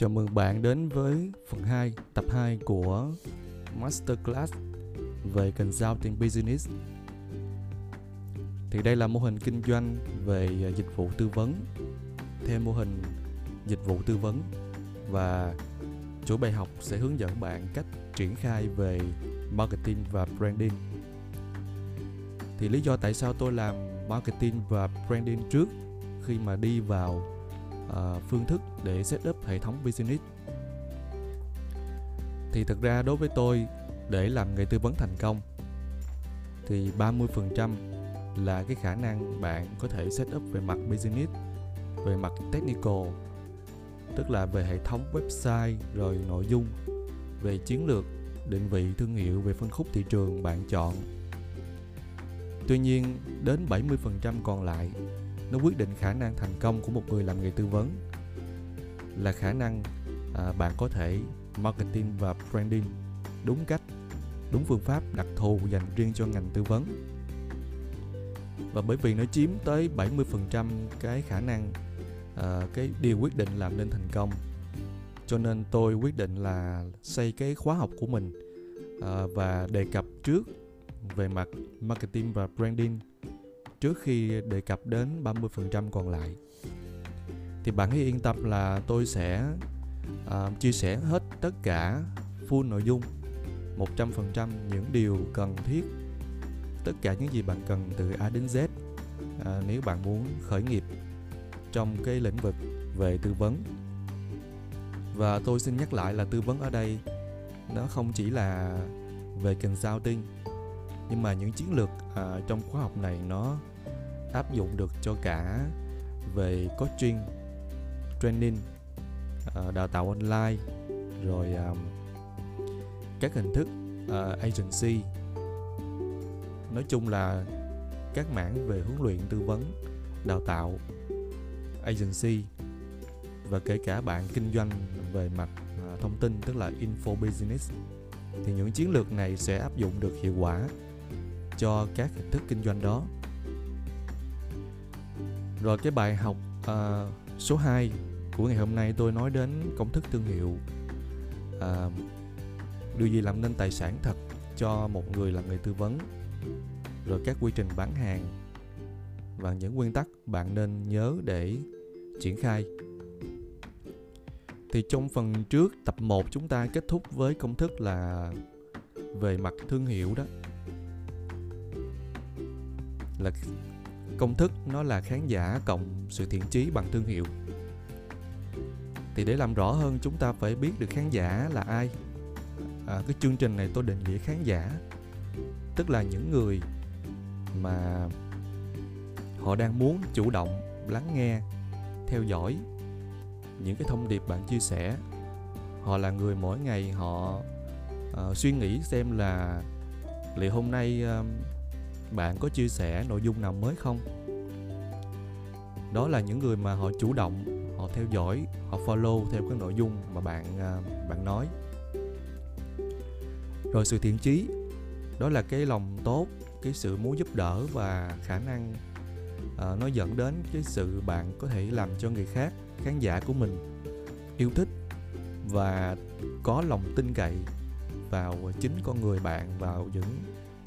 Chào mừng bạn đến với phần 2, tập 2 của Masterclass về Consulting Business. Thì đây là mô hình kinh doanh về à, dịch vụ tư vấn theo mô hình dịch vụ tư vấn và chủ bài học sẽ hướng dẫn bạn cách triển khai về marketing và branding. Thì lý do tại sao tôi làm marketing và branding trước khi mà đi vào uh, phương thức để setup hệ thống business. Thì thực ra đối với tôi để làm nghề tư vấn thành công thì 30% là cái khả năng bạn có thể setup về mặt business về mặt technical tức là về hệ thống website rồi nội dung về chiến lược định vị thương hiệu về phân khúc thị trường bạn chọn. Tuy nhiên đến 70% còn lại nó quyết định khả năng thành công của một người làm nghề tư vấn. Là khả năng à, bạn có thể marketing và branding đúng cách đúng phương pháp đặc thù dành riêng cho ngành tư vấn. Và bởi vì nó chiếm tới 70% cái khả năng à, cái điều quyết định làm nên thành công cho nên tôi quyết định là xây cái khóa học của mình à, và đề cập trước về mặt marketing và branding trước khi đề cập đến 30% còn lại. Thì bạn hãy yên tâm là tôi sẽ uh, chia sẻ hết tất cả full nội dung 100% những điều cần thiết tất cả những gì bạn cần từ A đến Z à, nếu bạn muốn khởi nghiệp trong cái lĩnh vực về tư vấn. Và tôi xin nhắc lại là tư vấn ở đây nó không chỉ là về consulting nhưng mà những chiến lược à, trong khóa học này nó áp dụng được cho cả về coaching, training ờ, đào tạo online, rồi các hình thức ờ, agency. Nói chung là các mảng về huấn luyện, tư vấn, đào tạo, agency và kể cả bạn kinh doanh về mặt ờ, thông tin, tức là info business, thì những chiến lược này sẽ áp dụng được hiệu quả cho các hình thức kinh doanh đó rồi cái bài học uh, số 2 của ngày hôm nay tôi nói đến công thức thương hiệu. Uh, điều gì làm nên tài sản thật cho một người là người tư vấn? Rồi các quy trình bán hàng và những nguyên tắc bạn nên nhớ để triển khai. Thì trong phần trước tập 1 chúng ta kết thúc với công thức là về mặt thương hiệu đó. Là công thức nó là khán giả cộng sự thiện trí bằng thương hiệu. Thì để làm rõ hơn chúng ta phải biết được khán giả là ai. À, cái chương trình này tôi định nghĩa khán giả tức là những người mà họ đang muốn chủ động lắng nghe theo dõi những cái thông điệp bạn chia sẻ. Họ là người mỗi ngày họ uh, suy nghĩ xem là liệu hôm nay uh, bạn có chia sẻ nội dung nào mới không? Đó là những người mà họ chủ động họ theo dõi họ follow theo cái nội dung mà bạn à, bạn nói. Rồi sự thiện chí đó là cái lòng tốt cái sự muốn giúp đỡ và khả năng uh, nó dẫn đến cái sự bạn có thể làm cho người khác khán giả của mình yêu thích và có lòng tin cậy vào chính con người bạn vào những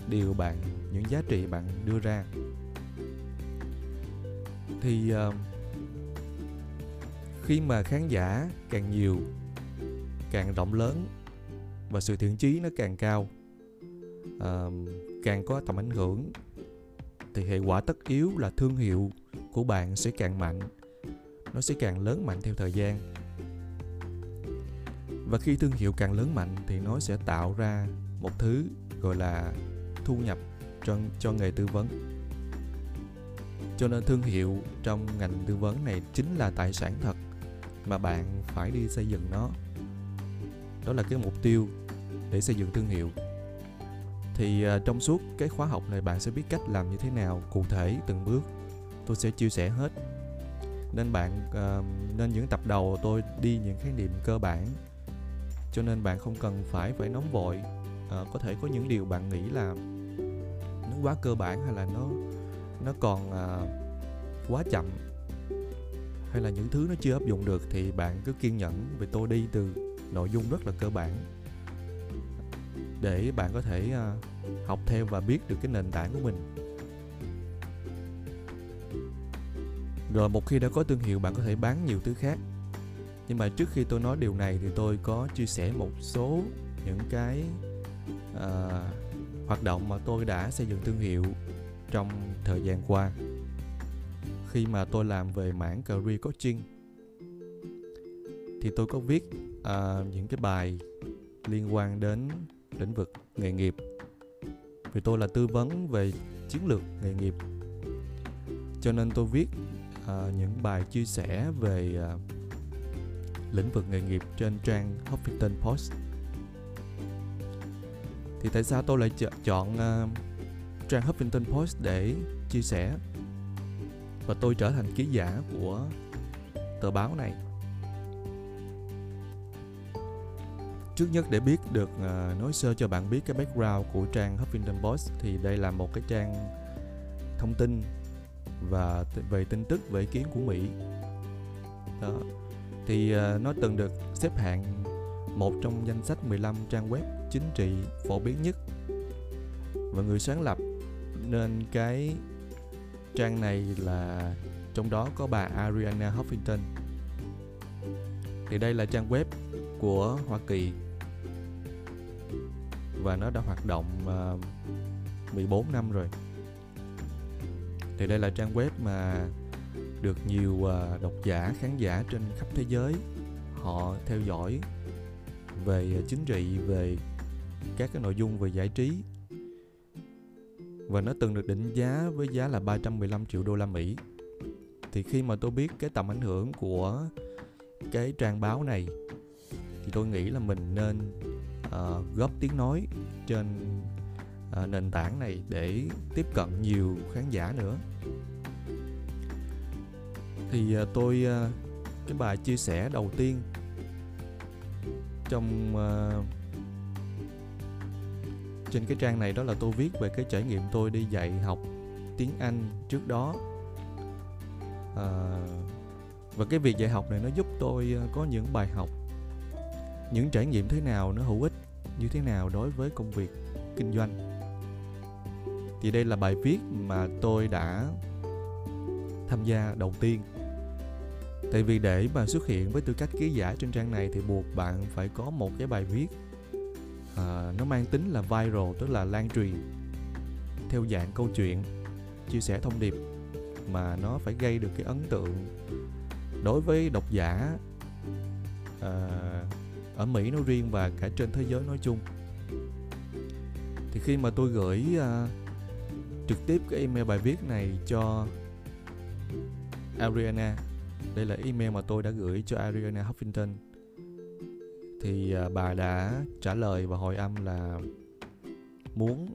điều bạn những giá trị bạn đưa ra. Thì uh, khi mà khán giả càng nhiều càng rộng lớn và sự thiện chí nó càng cao uh, càng có tầm ảnh hưởng thì hệ quả tất yếu là thương hiệu của bạn sẽ càng mạnh nó sẽ càng lớn mạnh theo thời gian. Và khi thương hiệu càng lớn mạnh thì nó sẽ tạo ra một thứ gọi là thu nhập cho cho nghề tư vấn. Cho nên thương hiệu trong ngành tư vấn này chính là tài sản thật mà bạn phải đi xây dựng nó. Đó là cái mục tiêu để xây dựng thương hiệu. Thì à, trong suốt cái khóa học này bạn sẽ biết cách làm như thế nào cụ thể từng bước. Tôi sẽ chia sẻ hết. Nên bạn uh, nên những tập đầu tôi đi những khái niệm cơ bản. Cho nên bạn không cần phải phải nóng vội. Uh, có thể có những điều bạn nghĩ là quá cơ bản hay là nó nó còn à, quá chậm? Hay là những thứ nó chưa áp dụng được thì bạn cứ kiên nhẫn vì tôi đi từ nội dung rất là cơ bản để bạn có thể à, học theo và biết được cái nền tảng của mình. Rồi một khi đã có thương hiệu bạn có thể bán nhiều thứ khác. Nhưng mà trước khi tôi nói điều này thì tôi có chia sẻ một số những cái uh, hoạt động mà tôi đã xây dựng thương hiệu trong thời gian qua. Khi mà tôi làm về mảng career coaching thì tôi có viết uh, những cái bài liên quan đến lĩnh vực nghề nghiệp. Vì tôi là tư vấn về chiến lược nghề nghiệp. Cho nên tôi viết uh, những bài chia sẻ về uh, lĩnh vực nghề nghiệp trên trang Huffington Post thì tại sao tôi lại chọn uh, trang Huffington Post để chia sẻ và tôi trở thành ký giả của tờ báo này? Trước nhất để biết được uh, nói sơ cho bạn biết cái background của trang Huffington Post thì đây là một cái trang thông tin và về tin tức về ý kiến của Mỹ. Đó. Thì uh, nó từng được xếp hạng một trong danh sách 15 trang web chính trị phổ biến nhất. Và người sáng lập nên cái trang này là trong đó có bà Ariana Huffington. Thì đây là trang web của Hoa Kỳ. Và nó đã hoạt động ờ, uh, 14 năm rồi. Thì đây là trang web mà được nhiều uh, độc giả khán giả trên khắp thế giới họ theo dõi về à, chính trị về các cái nội dung về giải trí và nó từng được định giá với giá là 315 triệu đô la Mỹ. Thì khi mà tôi biết cái tầm ảnh hưởng của cái trang báo này thì tôi nghĩ là mình nên uh, góp tiếng nói trên uh, nền tảng này để tiếp cận nhiều khán giả nữa. Thì uh, tôi uh, cái bài chia sẻ đầu tiên trong uh, trên cái trang này đó là tôi viết về cái trải nghiệm tôi đi dạy học tiếng Anh trước đó. À, và cái việc dạy học này nó giúp tôi ờ, có những bài học những trải nghiệm thế nào nó hữu ích như thế nào đối với công việc kinh doanh. Thì đây là bài viết mà tôi đã tham gia đầu tiên tại vì để mà xuất hiện với tư cách ký giả trên trang này thì buộc bạn phải có một cái bài viết à, nó mang tính là viral tức là lan truyền theo dạng câu chuyện chia sẻ thông điệp mà nó phải gây được cái ấn tượng. Đối với độc giả à, ở Mỹ nói riêng và cả trên thế giới nói chung. Thì khi mà tôi gửi à, trực tiếp cái email bài viết này cho Ariana đây là email mà tôi đã gửi cho Ariana Huffington. Thì à, bà đã trả lời và hồi âm là muốn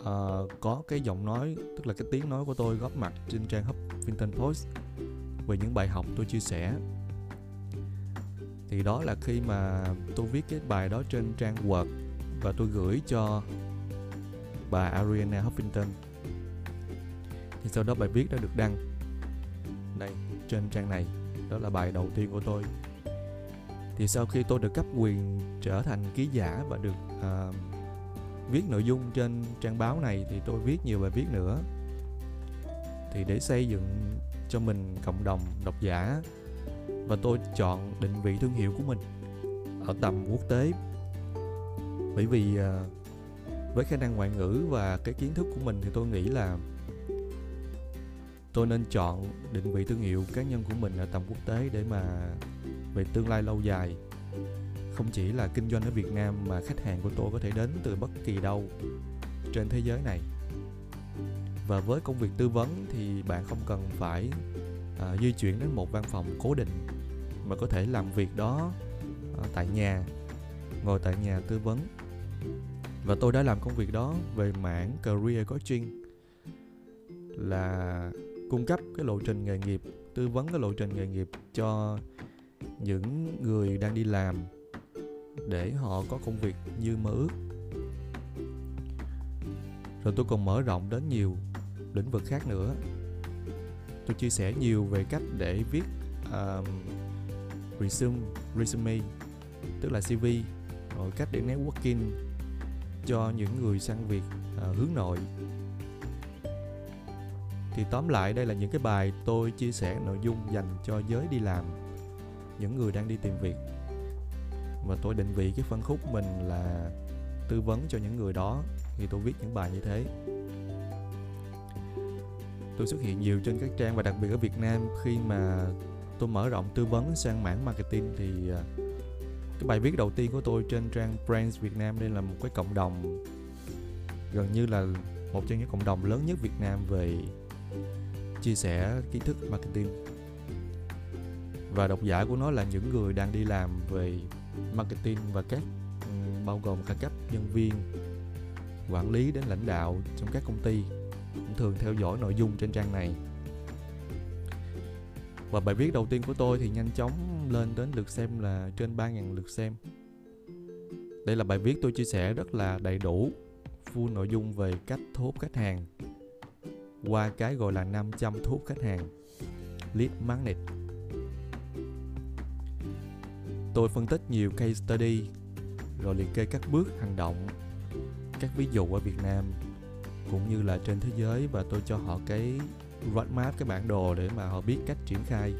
uh, có cái giọng nói tức là cái tiếng nói của tôi góp mặt trên trang Huffington Post về những bài học tôi chia sẻ. Thì đó là khi mà tôi viết cái bài đó trên trang Word và tôi gửi cho bà Ariana Huffington. Thì sau đó bài viết đã được đăng trên trang này. Đó là bài đầu tiên của tôi. Thì sau khi tôi được cấp quyền trở thành ký giả và được uh, viết nội dung trên trang báo này thì tôi viết nhiều bài viết nữa. Thì để xây dựng cho mình cộng đồng độc giả và tôi chọn định vị thương hiệu của mình ở tầm quốc tế. Bởi vì uh, với khả năng ngoại ngữ và cái kiến thức của mình thì tôi nghĩ là tôi nên chọn định vị thương hiệu cá nhân của mình ở tầm quốc tế để mà về tương lai lâu dài. Không chỉ là kinh doanh ở Việt Nam mà khách hàng của tôi có thể đến từ bất kỳ đâu trên thế giới này. Và với công việc tư vấn thì bạn không cần phải uh, di chuyển đến một văn phòng cố định mà có thể làm việc đó uh, tại nhà ngồi tại nhà tư vấn. Và tôi đã làm công việc đó về mảng career coaching là cung cấp cái lộ trình nghề nghiệp tư vấn cái lộ trình nghề nghiệp cho những người đang đi làm để họ có công việc như mơ ước. Rồi tôi còn mở rộng đến nhiều lĩnh vực khác nữa. Tôi chia sẻ nhiều về cách để viết um, resume resume tức là CV rồi cách để networking cho những người sang việc uh, ờ, hướng nội thì tóm lại, đây là những cái bài tôi chia sẻ nội dung dành cho giới đi làm, những người đang đi tìm việc. Và tôi định vị cái phân khúc mình là tư vấn cho những người đó thì tôi viết những bài như thế. Tôi xuất hiện nhiều trên các trang và đặc biệt ở Việt Nam. Khi mà tôi mở rộng tư vấn sang mảng marketing thì à, cái bài viết đầu tiên của tôi trên trang Brands Việt Nam đây là một cái cộng đồng, gần như là một trong những cộng đồng lớn nhất Việt Nam về chia sẻ kiến thức marketing. Và độc giả của nó là những người đang đi làm về marketing và các bao gồm cả cấp nhân viên, quản lý đến lãnh đạo trong các công ty, cũng thường theo dõi nội dung trên trang này. Và bài viết đầu tiên của tôi thì nhanh chóng lên đến lượt xem là trên 3.000 lượt xem. Đây là bài viết tôi chia sẻ rất là đầy đủ, full nội dung về cách thu hút khách hàng qua cái gọi là 500 thuốc khách hàng. Lead magnet tôi phân tích nhiều case study rồi liệt kê các bước hành động các ví dụ ở Việt Nam cũng như là trên thế giới và tôi cho họ cái roadmap cái bản đồ để mà họ biết cách triển khai.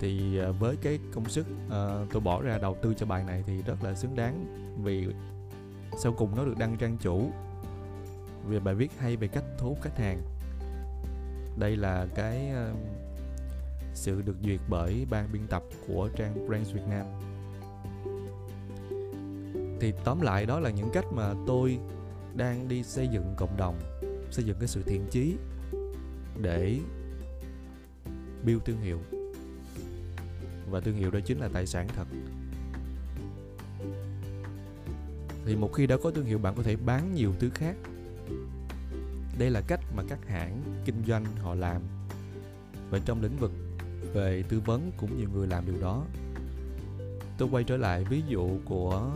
Thì à, với cái công sức uh, tôi bỏ ra đầu tư cho bài này thì rất là xứng đáng vì sau cùng nó được đăng trang chủ về bài viết hay về cách thu hút khách hàng. Đây là cái uh, sự được duyệt bởi ban biên tập của trang Brands Việt Nam. Thì tóm lại đó là những cách mà tôi đang đi xây dựng cộng đồng xây dựng cái sự thiện chí để build thương hiệu. Và thương hiệu đó chính là tài sản thật. Thì một khi đã có thương hiệu bạn có thể bán nhiều thứ khác đây là cách mà các hãng kinh doanh họ làm. Và trong lĩnh vực về tư vấn cũng nhiều người làm điều đó. Tôi quay trở lại ví dụ của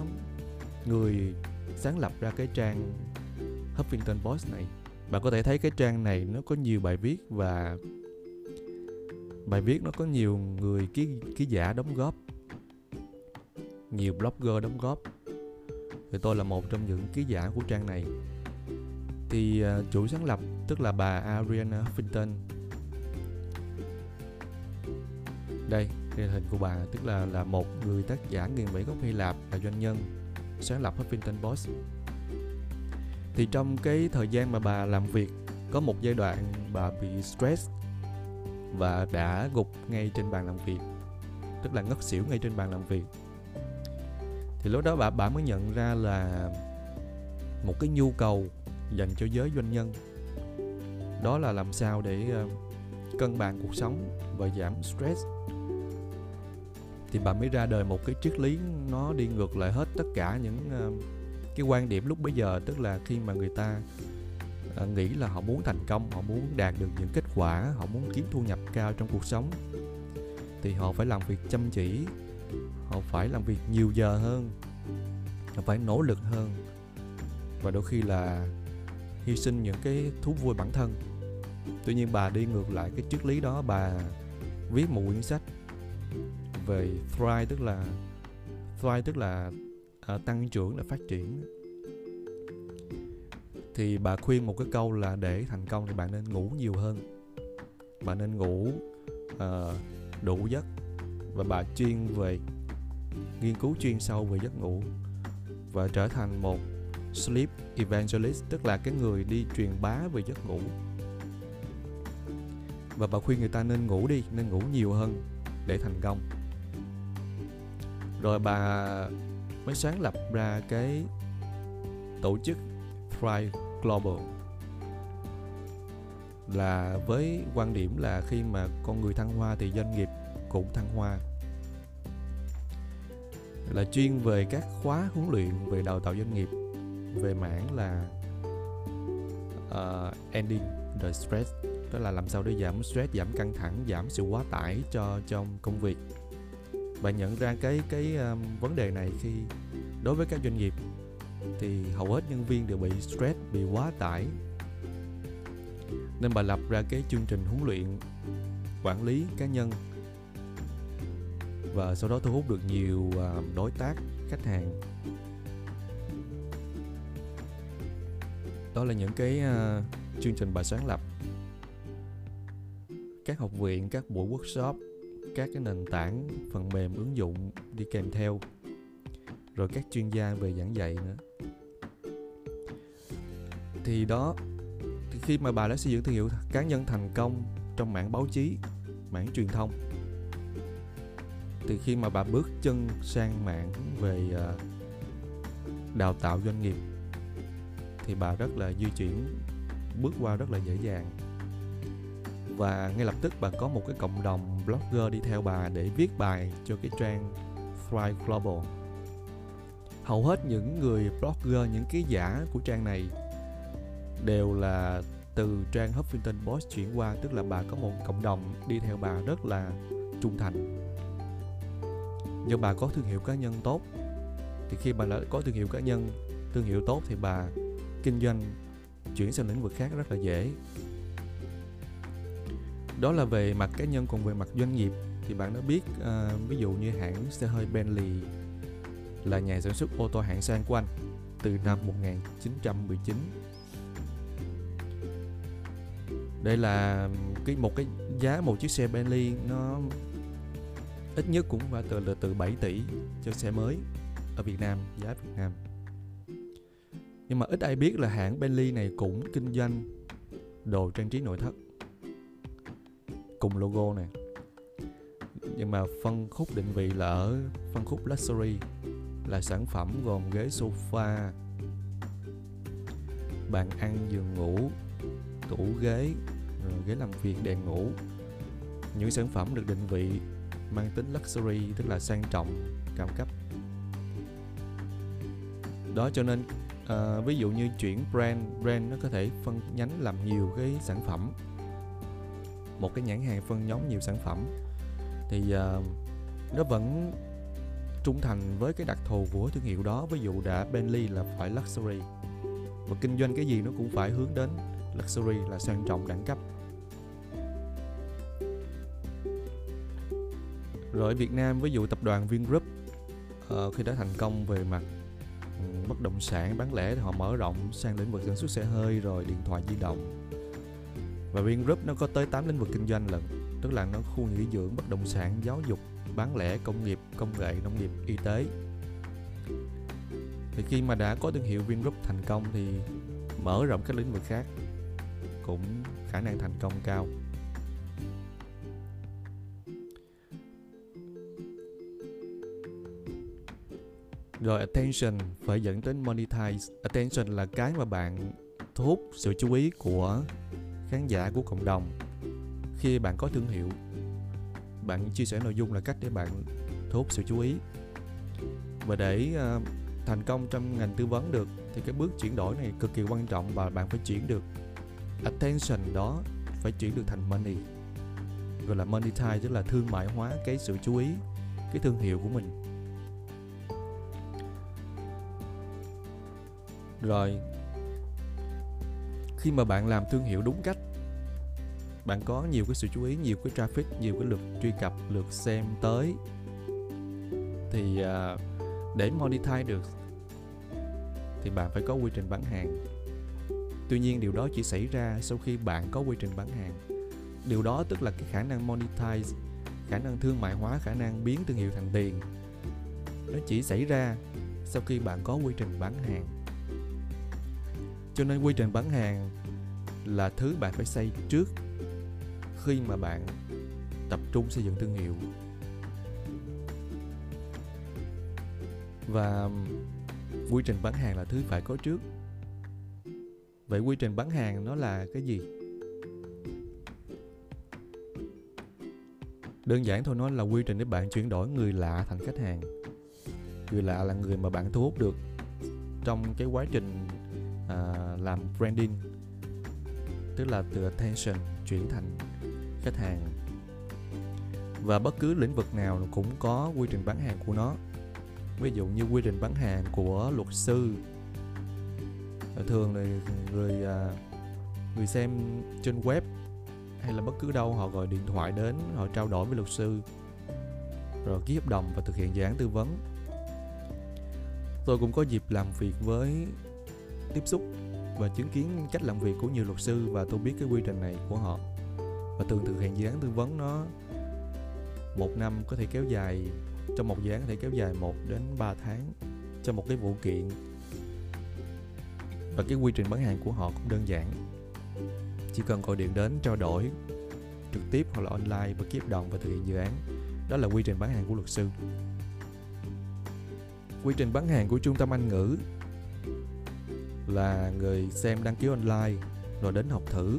người sáng lập ra cái trang Huffington Post này. Bạn có thể thấy cái trang này nó có nhiều bài viết và bài viết nó có nhiều người ký ký giả đóng góp. Nhiều blogger đóng góp. Thì tôi là một trong những ký giả của trang này thì à, chủ sáng lập, tức là bà Ariana Huffington. Đây đây là hình của bà, tức là là một người tác giả người mỹ gốc Hy Lạp là doanh nhân sáng lập Huffington Post. Thì trong cái thời gian mà bà làm việc, có một giai đoạn bà bị stress và đã gục ngay trên bàn làm việc, tức là ngất xỉu ngay trên bàn làm việc. Thì lúc đó bà bà mới nhận ra là một cái nhu cầu dành cho giới doanh nhân. Đó là làm sao để ờ, cân bằng cuộc sống và giảm stress. Thì bà mới ra đời một cái triết lý nó đi ngược lại hết tất cả những ờ, cái quan điểm lúc bấy giờ, tức là khi mà người ta ờ, nghĩ là họ muốn thành công, họ muốn đạt được những kết quả, họ muốn kiếm thu nhập cao trong cuộc sống, thì họ phải làm việc chăm chỉ, họ phải làm việc nhiều giờ hơn, họ phải nỗ lực hơn. Và đôi khi là hy sinh những cái thú vui bản thân. Tuy nhiên bà đi ngược lại cái triết lý đó bà viết một quyển sách về thrive tức là thrive tức là à, tăng trưởng là phát triển. Thì bà khuyên một cái câu là để thành công thì bạn nên ngủ nhiều hơn. Bạn nên ngủ uh, đủ giấc và bà chuyên về nghiên cứu chuyên sâu về giấc ngủ và trở thành một sleep evangelist, tức là cái người đi truyền bá về giấc ngủ. Và bà khuyên người ta nên ngủ đi, nên ngủ nhiều hơn để thành công. Rồi bà mới sáng lập ra cái tổ chức Thrive Global. Là với quan điểm là khi mà con người thăng hoa thì doanh nghiệp cũng thăng hoa. Là chuyên về các khóa huấn luyện về đào tạo doanh nghiệp về mảng là uh, ending the stress tức là làm sao để giảm stress giảm căng thẳng giảm sự quá tải cho trong công việc. Bạn nhận ra cái cái um, vấn đề này khi đối với các doanh nghiệp thì hầu hết nhân viên đều bị stress bị quá tải. Nên bà lập ra cái chương trình huấn luyện quản lý cá nhân. Và sau đó thu hút được nhiều ờ, đối tác khách hàng. Đó là những cái uh, chương trình bài sáng lập. Các học viện các buổi workshop các cái nền tảng phần mềm ứng dụng đi kèm theo. Rồi các chuyên gia về giảng dạy nữa. Thì đó thì khi mà bà đã xây dựng thương hiệu cá nhân thành công trong mảng báo chí mảng truyền thông thì khi mà bà bước chân sang mạng về ờ, đào tạo doanh nghiệp thì bà rất là di chuyển, bước qua rất là dễ dàng. Và ngay lập tức bà có một cái cộng đồng blogger đi theo bà để viết bài cho cái trang Thrive Global. Hầu hết những người blogger, những ký giả của trang này đều là từ trang Huffington Post chuyển qua, tức là bà có một cộng đồng đi theo bà rất là trung thành. Do bà có thương hiệu cá nhân tốt, thì khi bà đã có thương hiệu cá nhân, thương hiệu tốt thì bà kinh doanh chuyển sang lĩnh vực khác rất là dễ. Đó là về mặt cá nhân còn về mặt doanh nghiệp thì bạn đã biết uh, ví dụ như hãng xe hơi Bentley là nhà sản xuất ô tô hạng sang của Anh từ năm 1919 đây là cái một cái giá một chiếc xe Bentley nó ít nhất cũng phải từ là từ 7 tỷ cho xe mới ở Việt Nam giá Việt Nam nhưng mà ít ai biết là hãng Bentley này cũng kinh doanh đồ trang trí nội thất cùng logo này nhưng mà phân khúc định vị là ở phân khúc luxury, là sản phẩm gồm ghế sofa, bàn ăn, giường ngủ, tủ ghế ghế làm việc, đèn ngủ. Những sản phẩm được định vị mang tính luxury, tức là sang trọng, cao cấp. Đó cho nên à, ví dụ như chuyển brand brand nó có thể phân nhánh làm nhiều cái sản phẩm. Một cái nhãn hàng phân nhóm nhiều sản phẩm. Thì à, nó vẫn trung thành với cái đặc thù của thương hiệu đó. Ví dụ đã Bentley là phải luxury. Và kinh doanh cái gì nó cũng phải hướng đến luxury là sang trọng đẳng cấp. Rồi ở Việt Nam ví dụ tập đoàn Vingroup uh, khi đã thành công về mặt bất động sản bán lẻ thì họ mở rộng sang lĩnh vực sản xuất xe hơi rồi điện thoại di động. Và Vingroup nó có tới 8 lĩnh vực kinh doanh lần tức là nó khu nghỉ dưỡng, bất động sản, giáo dục, bán lẻ, công nghiệp, công nghệ, nông nghiệp, y tế. Thì khi mà đã có thương hiệu Vingroup thành công thì mở rộng các lĩnh vực khác cũng khả năng thành công cao. Rồi attention phải dẫn đến monetize. Attention là cái mà bạn thu hút sự chú ý của khán giả của cộng đồng khi bạn có thương hiệu. Bạn chia sẻ nội dung là cách để bạn thu hút sự chú ý. Và để uh, thành công trong ngành tư vấn được thì cái bước chuyển đổi này cực kỳ quan trọng và bạn phải chuyển được. Attention đó phải chuyển được thành money gọi là monetize tức là thương mại hóa cái sự chú ý cái thương hiệu của mình. Rồi. Khi mà bạn làm thương hiệu đúng cách bạn có nhiều cái sự chú ý nhiều cái traffic nhiều cái lượt truy cập lượt xem tới. Thì uh, để monetize được thì bạn phải có quy trình bán hàng. Tuy nhiên điều đó chỉ xảy ra sau khi bạn có quy trình bán hàng. Điều đó tức là cái khả năng monetize khả năng thương mại hóa khả năng biến thương hiệu thành tiền nó chỉ xảy ra sau khi bạn có quy trình bán hàng cho nên quy trình bán hàng là thứ bạn phải xây trước khi mà bạn tập trung xây dựng thương hiệu. Và quy trình bán hàng là thứ phải có trước. Vậy quy trình bán hàng nó là cái gì? Đơn giản thôi, nó là quy trình để bạn chuyển đổi người lạ thành khách hàng. Người lạ là người mà bạn thu hút được trong cái quá trình uh, làm branding tức là từ attention chuyển thành khách hàng. Và bất cứ lĩnh vực nào cũng có quy trình bán hàng của nó. Ví dụ như quy trình bán hàng của luật sư. À, thường là người à, người xem trên web hay là bất cứ đâu họ gọi điện thoại đến họ trao đổi với luật sư rồi ký hợp đồng và thực hiện dự án tư vấn. Tôi cũng có dịp làm việc với tiếp xúc và chứng kiến cách làm việc của nhiều luật sư và tôi biết cái quy trình này của họ. Và thường thực hiện dự án tư vấn nó một năm có thể kéo dài, trong một dự án có thể kéo dài 1 đến 3 tháng cho một cái vụ kiện. Và cái quy trình bán hàng của họ cũng đơn giản. Chỉ cần gọi điện đến trao đổi trực tiếp hoặc là online và ký hợp đồng và thực hiện dự án. Đó là quy trình bán hàng của luật sư. Quy trình bán hàng của trung tâm anh ngữ là người xem đăng ký online, rồi đến học thử.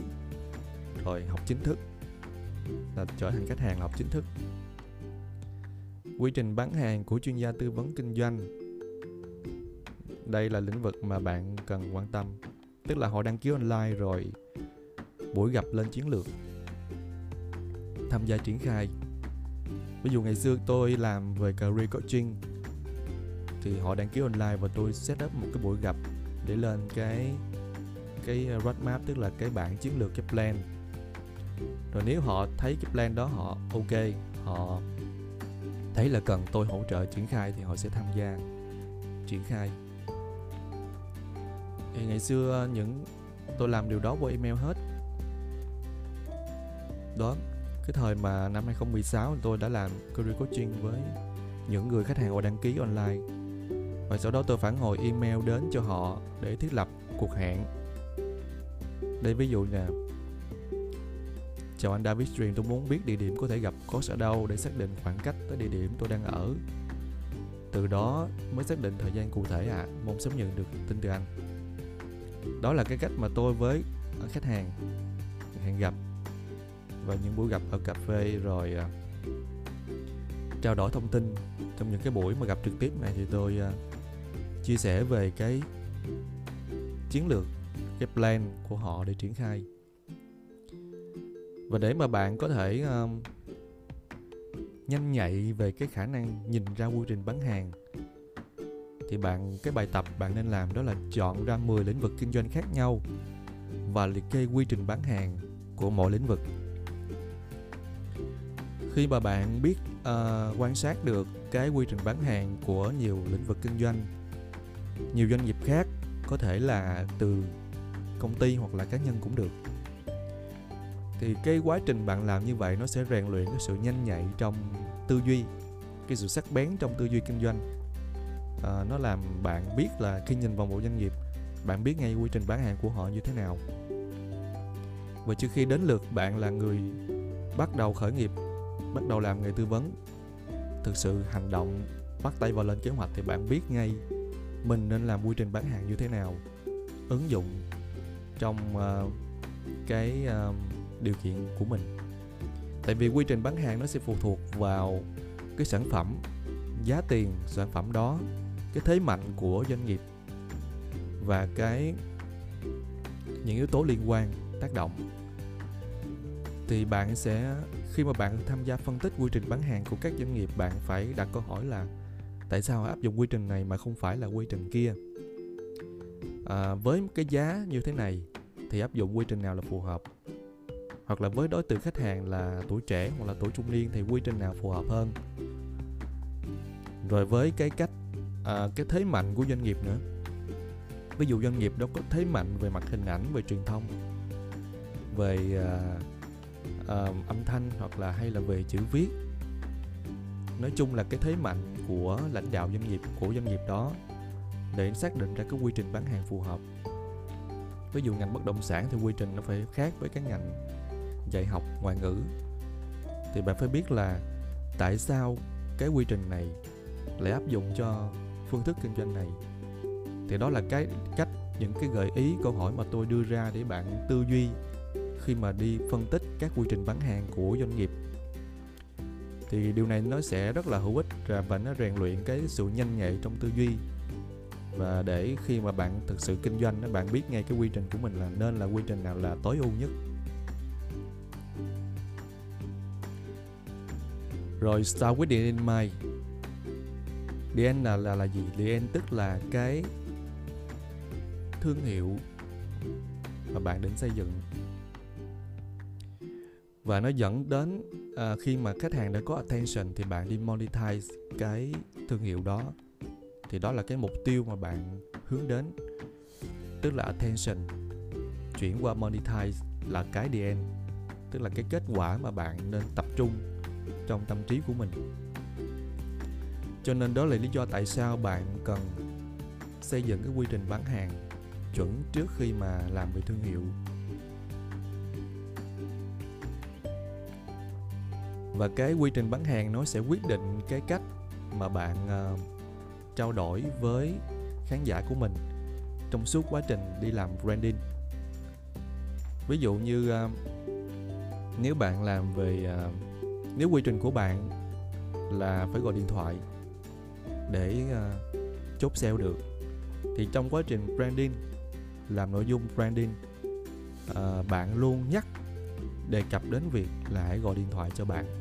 Rồi học chính thức. Là trở thành khách hàng học chính thức. Quy trình bán hàng của chuyên gia tư vấn kinh doanh. Đây là lĩnh vực mà bạn cần quan tâm. Tức là họ đăng ký online rồi buổi gặp lên chiến lược. Tham gia triển khai. Ví dụ ngày xưa tôi làm về career coaching, thì họ đăng ký online và tôi set up một cái buổi gặp để lên cái cái ờ, roadmap, tức là cái bản chiến lược, cái plan. Rồi nếu họ thấy cái plan đó họ ok, họ thấy là cần tôi hỗ trợ triển khai thì họ sẽ tham gia triển khai. Thì ngày xưa những, tôi làm điều đó qua email hết. Đó, cái thời mà năm 2016 tôi đã làm career coaching với những người khách hàng họ đăng ký online và sau đó tôi phản hồi email đến cho họ để thiết lập cuộc hẹn. Đây ví dụ nè. Chào anh David Stream tôi muốn biết địa điểm có thể gặp có ở đâu để xác định khoảng cách tới địa điểm tôi đang ở. Từ đó mới xác định thời gian cụ thể ạ. À. mong sớm nhận được tin từ anh. Đó là cái cách mà tôi với khách hàng hẹn gặp và những buổi gặp ở cà phê rồi uh, trao đổi thông tin. Trong những cái buổi mà gặp trực tiếp này thì tôi uh, chia sẻ về cái chiến lược cái plan của họ để triển khai. Và để mà bạn có thể um, nhanh nhạy về cái khả năng nhìn ra quy trình bán hàng thì bạn cái bài tập bạn nên làm đó là chọn ra 10 lĩnh vực kinh doanh khác nhau và liệt kê quy trình bán hàng của mỗi lĩnh vực. Khi mà bạn biết uh, quan sát được cái quy trình bán hàng của nhiều lĩnh vực kinh doanh nhiều doanh nghiệp khác có thể là từ công ty hoặc là cá nhân cũng được. Thì cái quá trình bạn làm như vậy nó sẽ rèn luyện cái sự nhanh nhạy trong tư duy cái sự sắc bén trong tư duy kinh doanh. À, nó làm bạn biết là khi nhìn vào một doanh nghiệp bạn biết ngay quy trình bán hàng của họ như thế nào. Và trước khi đến lượt bạn là người bắt đầu khởi nghiệp bắt đầu làm nghề tư vấn thực sự hành động bắt tay vào lên kế hoạch thì bạn biết ngay mình nên làm quy trình bán hàng như thế nào? Ứng dụng trong uh, cái uh, điều kiện của mình. Tại vì quy trình bán hàng nó sẽ phụ thuộc vào cái sản phẩm giá tiền sản phẩm đó cái thế mạnh của doanh nghiệp và cái những yếu tố liên quan tác động. Thì bạn sẽ khi mà bạn tham gia phân tích quy trình bán hàng của các doanh nghiệp bạn phải đặt câu hỏi là tại sao áp dụng quy trình này mà không phải là quy trình kia? À, với cái giá như thế này thì áp dụng quy trình nào là phù hợp? Hoặc là với đối tượng khách hàng là tuổi trẻ hoặc là tuổi trung niên thì quy trình nào phù hợp hơn? Rồi với cái cách à, cái thế mạnh của doanh nghiệp nữa. Ví dụ doanh nghiệp đó có thế mạnh về mặt hình ảnh về truyền thông về à, à, âm thanh hoặc là hay là về chữ viết. Nói chung là cái thế mạnh của lãnh đạo doanh nghiệp, của doanh nghiệp đó để xác định ra cái quy trình bán hàng phù hợp. Ví dụ ngành bất động sản thì quy trình nó phải khác với cái ngành dạy học, ngoại ngữ. Thì bạn phải biết là tại sao cái quy trình này lại áp dụng cho phương thức kinh doanh này. Thì đó là cái cách, những cái gợi ý, câu hỏi mà tôi đưa ra để bạn tư duy khi mà đi phân tích các quy trình bán hàng của doanh nghiệp thì điều này nó sẽ rất là hữu ích và nó rèn luyện cái sự nhanh nhạy trong tư duy. Và để khi mà bạn thực sự kinh doanh bạn biết ngay cái quy trình của mình là nên là quy trình nào là tối ưu nhất. Rồi, start with the end in mind. The end là là là gì? The end tức là cái thương hiệu mà bạn đến xây dựng và nó dẫn đến à, khi mà khách hàng đã có attention thì bạn đi monetize cái thương hiệu đó. Thì đó là cái mục tiêu mà bạn hướng đến. Tức là attention chuyển qua monetize là cái DN tức là cái kết quả mà bạn nên tập trung trong tâm trí của mình. Cho nên đó là lý do tại sao bạn cần xây dựng cái quy trình bán hàng chuẩn trước khi mà làm về thương hiệu. Và cái quy trình bán hàng nó sẽ quyết định cái cách mà bạn uh, trao đổi với khán giả của mình trong suốt quá trình đi làm branding. Ví dụ như uh, nếu bạn làm về uh, nếu quy trình của bạn là phải gọi điện thoại để uh, chốt sale được thì trong quá trình branding làm nội dung branding uh, bạn luôn nhắc đề cập đến việc là hãy gọi điện thoại cho bạn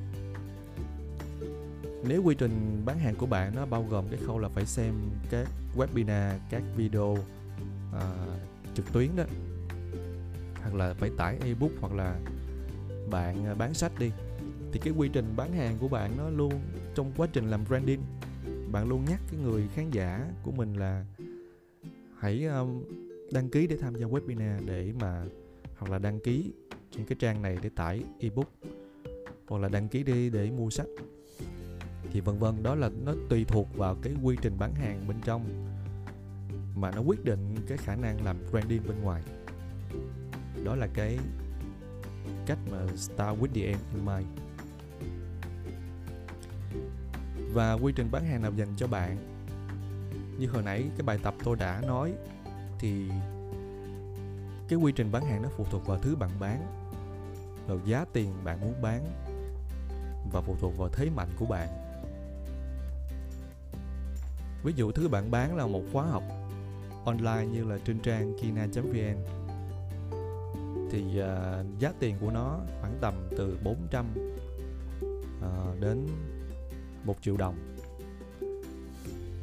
nếu quy trình bán hàng của bạn nó bao gồm cái khâu là phải xem các webinar các video à, trực tuyến đó hoặc là phải tải ebook hoặc là bạn à, bán sách đi thì cái quy trình bán hàng của bạn nó luôn trong quá trình làm branding bạn luôn nhắc cái người khán giả của mình là hãy um, đăng ký để tham gia webinar để mà hoặc là đăng ký trên cái trang này để tải ebook hoặc là đăng ký đi để mua sách thì vân vân, đó là nó tùy thuộc vào cái quy trình bán hàng bên trong mà nó quyết định cái khả năng làm branding bên ngoài. Đó là cái cách mà start with the end in mind. Và quy trình bán hàng nào dành cho bạn? Như hồi nãy cái bài tập tôi đã nói, thì cái quy trình bán hàng nó phụ thuộc vào thứ bạn bán, vào giá tiền bạn muốn bán và phụ thuộc vào thế mạnh của bạn ví dụ thứ bạn bán là một khóa học online như là trên trang kina.vn thì uh, giá tiền của nó khoảng tầm từ 400 uh, à, đến 1 triệu đồng.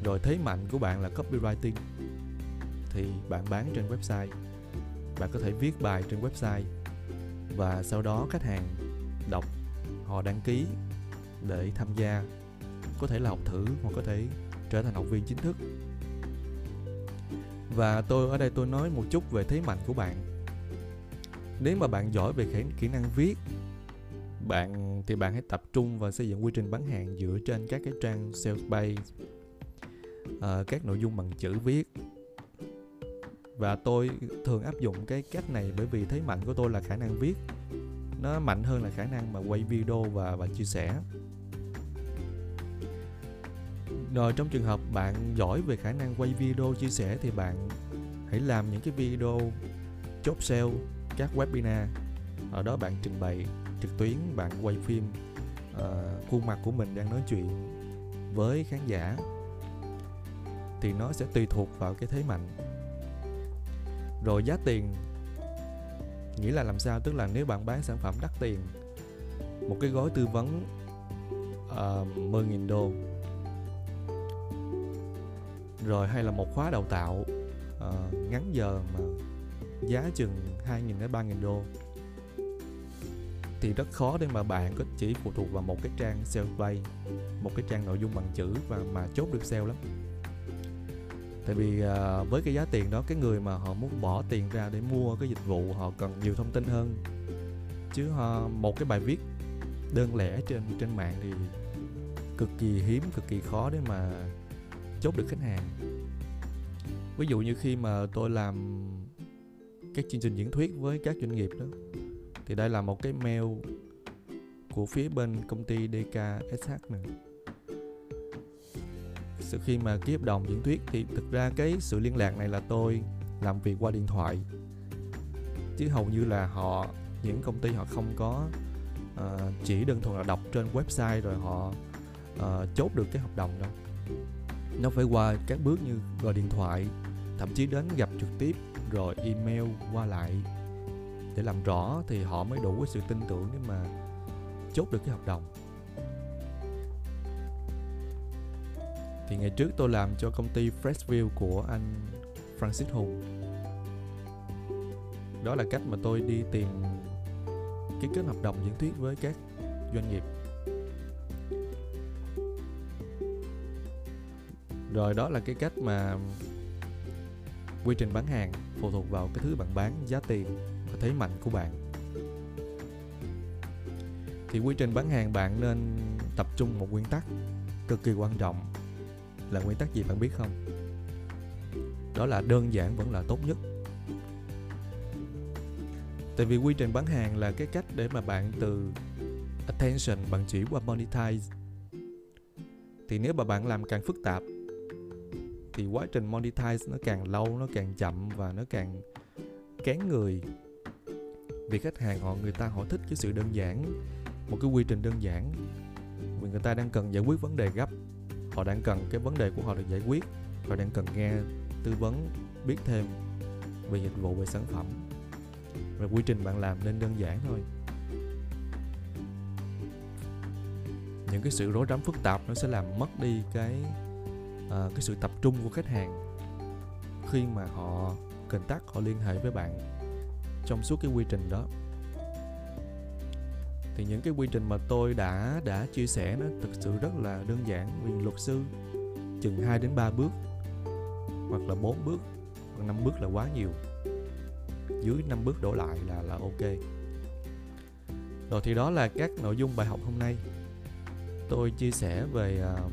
Rồi thế mạnh của bạn là copywriting. Thì bạn bán trên website. Bạn có thể viết bài trên website và sau đó khách hàng đọc họ đăng ký để tham gia. Có thể là học thử hoặc có thể trở thành học viên chính thức. Và tôi ở đây tôi nói một chút về thế mạnh của bạn. Nếu mà bạn giỏi về kỹ, kỹ năng viết bạn thì bạn hãy tập trung vào xây dựng quy trình bán hàng dựa trên các cái trang sales page uh, các nội dung bằng chữ viết. Và tôi thường áp dụng cái cách này bởi vì thế mạnh của tôi là khả năng viết. Nó mạnh hơn là khả năng mà quay video và và chia sẻ rồi trong trường hợp bạn giỏi về khả năng quay video chia sẻ thì bạn hãy làm những cái video chốt sale các webinar. Ở đó bạn trình bày trực tuyến bạn quay phim uh, khuôn mặt của mình đang nói chuyện với khán giả thì nó sẽ tùy thuộc vào cái thế mạnh. Rồi giá tiền nghĩa là làm sao? Tức là nếu bạn bán sản phẩm đắt tiền một cái gói tư vấn ờ, uh, 10.000 đô rồi hay là một khóa đào tạo uh, ngắn giờ mà giá chừng 2.000 đến 3.000 đô. Thì rất khó để mà bạn có chỉ phụ thuộc vào một cái trang sales play một cái trang nội dung bằng chữ và mà chốt được sale lắm. Tại vì uh, với cái giá tiền đó cái người mà họ muốn bỏ tiền ra để mua cái dịch vụ họ cần nhiều thông tin hơn. Chứ họ, một cái bài viết đơn lẻ trên trên mạng thì cực kỳ hiếm cực kỳ khó để mà chốt được khách hàng. Ví dụ như khi mà tôi làm các chương trình diễn thuyết với các doanh nghiệp đó thì đây là một cái mail của phía bên công ty DKSH nữa. sự khi mà ký hợp đồng diễn thuyết thì thực ra cái sự liên lạc này là tôi làm việc qua điện thoại. Chứ hầu như là họ những công ty họ không có uh, chỉ đơn thuần là đọc trên website rồi họ uh, chốt được cái hợp đồng đâu nó phải qua các bước như gọi điện thoại, thậm chí đến gặp trực tiếp rồi email qua lại. Để làm rõ thì họ mới đủ cái sự tin tưởng để mà chốt được cái hợp đồng. Thì ngày trước tôi làm cho công ty Freshview của anh Francis Hùng. Đó là cách mà tôi đi tìm ký kết hợp đồng diễn thuyết với các doanh nghiệp. Rồi đó là cái cách mà quy trình bán hàng phụ thuộc vào cái thứ bạn bán, giá tiền và thế mạnh của bạn. Thì quy trình bán hàng bạn nên tập trung một nguyên tắc cực kỳ quan trọng là nguyên tắc gì bạn biết không? Đó là đơn giản vẫn là tốt nhất. Tại vì quy trình bán hàng là cái cách để mà bạn từ attention bạn chuyển qua monetize. Thì nếu mà bạn làm càng phức tạp thì quá trình monetize nó càng lâu, nó càng chậm và nó càng kén người. Vì khách hàng họ, người ta họ thích cái sự đơn giản, một cái quy trình đơn giản. Vì người ta đang cần giải quyết vấn đề gấp. Họ đang cần, cái vấn đề của họ được giải quyết. Họ đang cần nghe tư vấn, biết thêm về dịch vụ, về sản phẩm. Và quy trình bạn làm nên đơn giản thôi. Những cái sự rối rắm phức tạp nó sẽ làm mất đi cái uh, cái sự tập trung của khách hàng khi mà họ cần tắt họ liên hệ với bạn trong suốt cái quy trình đó. Thì những cái quy trình mà tôi đã đã chia sẻ nó thực sự rất là đơn giản. Vì luật sư chừng 2 đến 3 bước hoặc là 4 bước hoặc 5 bước là quá nhiều. Dưới 5 bước đổ lại là là ok. Rồi thì đó là các nội dung bài học hôm nay. Tôi chia sẻ về uh,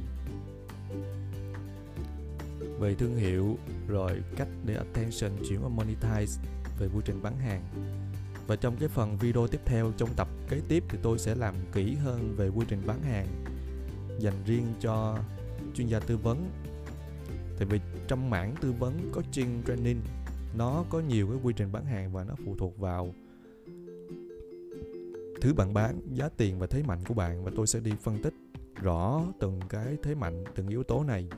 về thương hiệu, rồi cách để attention chuyển qua monetize về quy trình bán hàng. Và trong cái phần video tiếp theo trong tập kế tiếp thì tôi sẽ làm kỹ hơn về quy trình bán hàng dành riêng cho chuyên gia tư vấn. Tại vì trong mảng tư vấn coaching training, nó có nhiều cái quy trình bán hàng và nó phụ thuộc vào thứ bạn bán, giá tiền và thế mạnh của bạn. Và tôi sẽ đi phân tích rõ từng cái thế mạnh, từng yếu tố này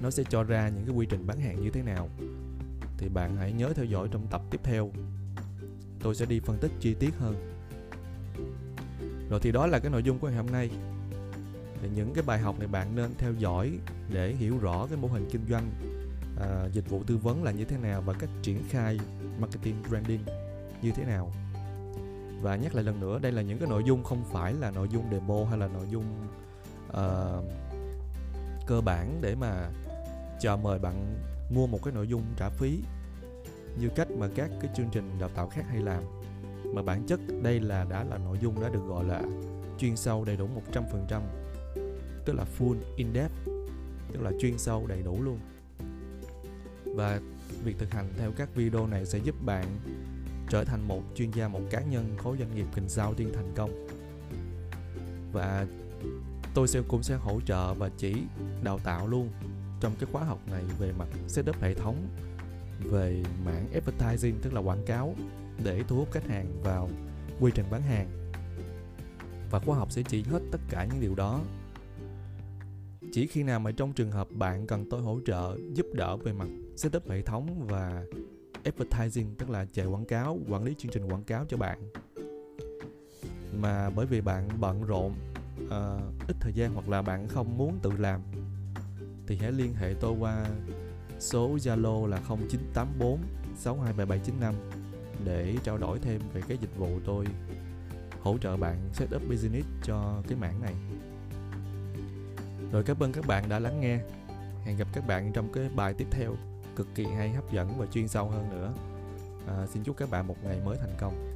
nó sẽ cho ra những cái quy trình bán hàng như thế nào. Thì bạn hãy nhớ theo dõi trong tập tiếp theo. Tôi sẽ đi phân tích chi tiết hơn. Rồi thì đó là cái nội dung của ngày hôm nay. Thì những cái bài học này bạn nên theo dõi để hiểu rõ cái mô hình kinh doanh à, dịch vụ tư vấn là như thế nào và cách triển khai marketing branding như thế nào. Và nhắc lại lần nữa đây là những cái nội dung không phải là nội dung demo hay là nội dung uh, cơ bản để mà cho mời bạn mua một cái nội dung trả phí như cách mà các cái chương trình đào tạo khác hay làm. Mà bản chất đây là đã là nội dung đã được gọi là chuyên sâu đầy đủ 100% tức là full in depth, tức là chuyên sâu đầy đủ luôn. Và việc thực hành theo các video này sẽ giúp bạn trở thành một chuyên gia, một cá nhân khối doanh nghiệp tiên thành công. Và tôi sẽ cũng sẽ hỗ trợ và chỉ đào tạo luôn trong cái khóa học này về mặt setup hệ thống về mảng advertising tức là quảng cáo để thu hút khách hàng vào quy trình bán hàng. Và khóa học sẽ chỉ hết tất cả những điều đó. Chỉ khi nào mà trong trường hợp bạn cần tôi hỗ trợ giúp đỡ về mặt setup hệ thống và advertising tức là chạy quảng cáo quản lý chương trình quảng cáo cho bạn. Mà bởi vì bạn bận rộn uh, ít thời gian hoặc là bạn không muốn tự làm thì hãy liên hệ tôi qua số Zalo là 0984 627795 để trao đổi thêm về cái dịch vụ tôi hỗ trợ bạn setup business cho cái mảng này. Rồi cảm ơn các bạn đã lắng nghe. Hẹn gặp các bạn trong cái bài tiếp theo cực kỳ hay hấp dẫn và chuyên sâu hơn nữa. À, xin chúc các bạn một ngày mới thành công.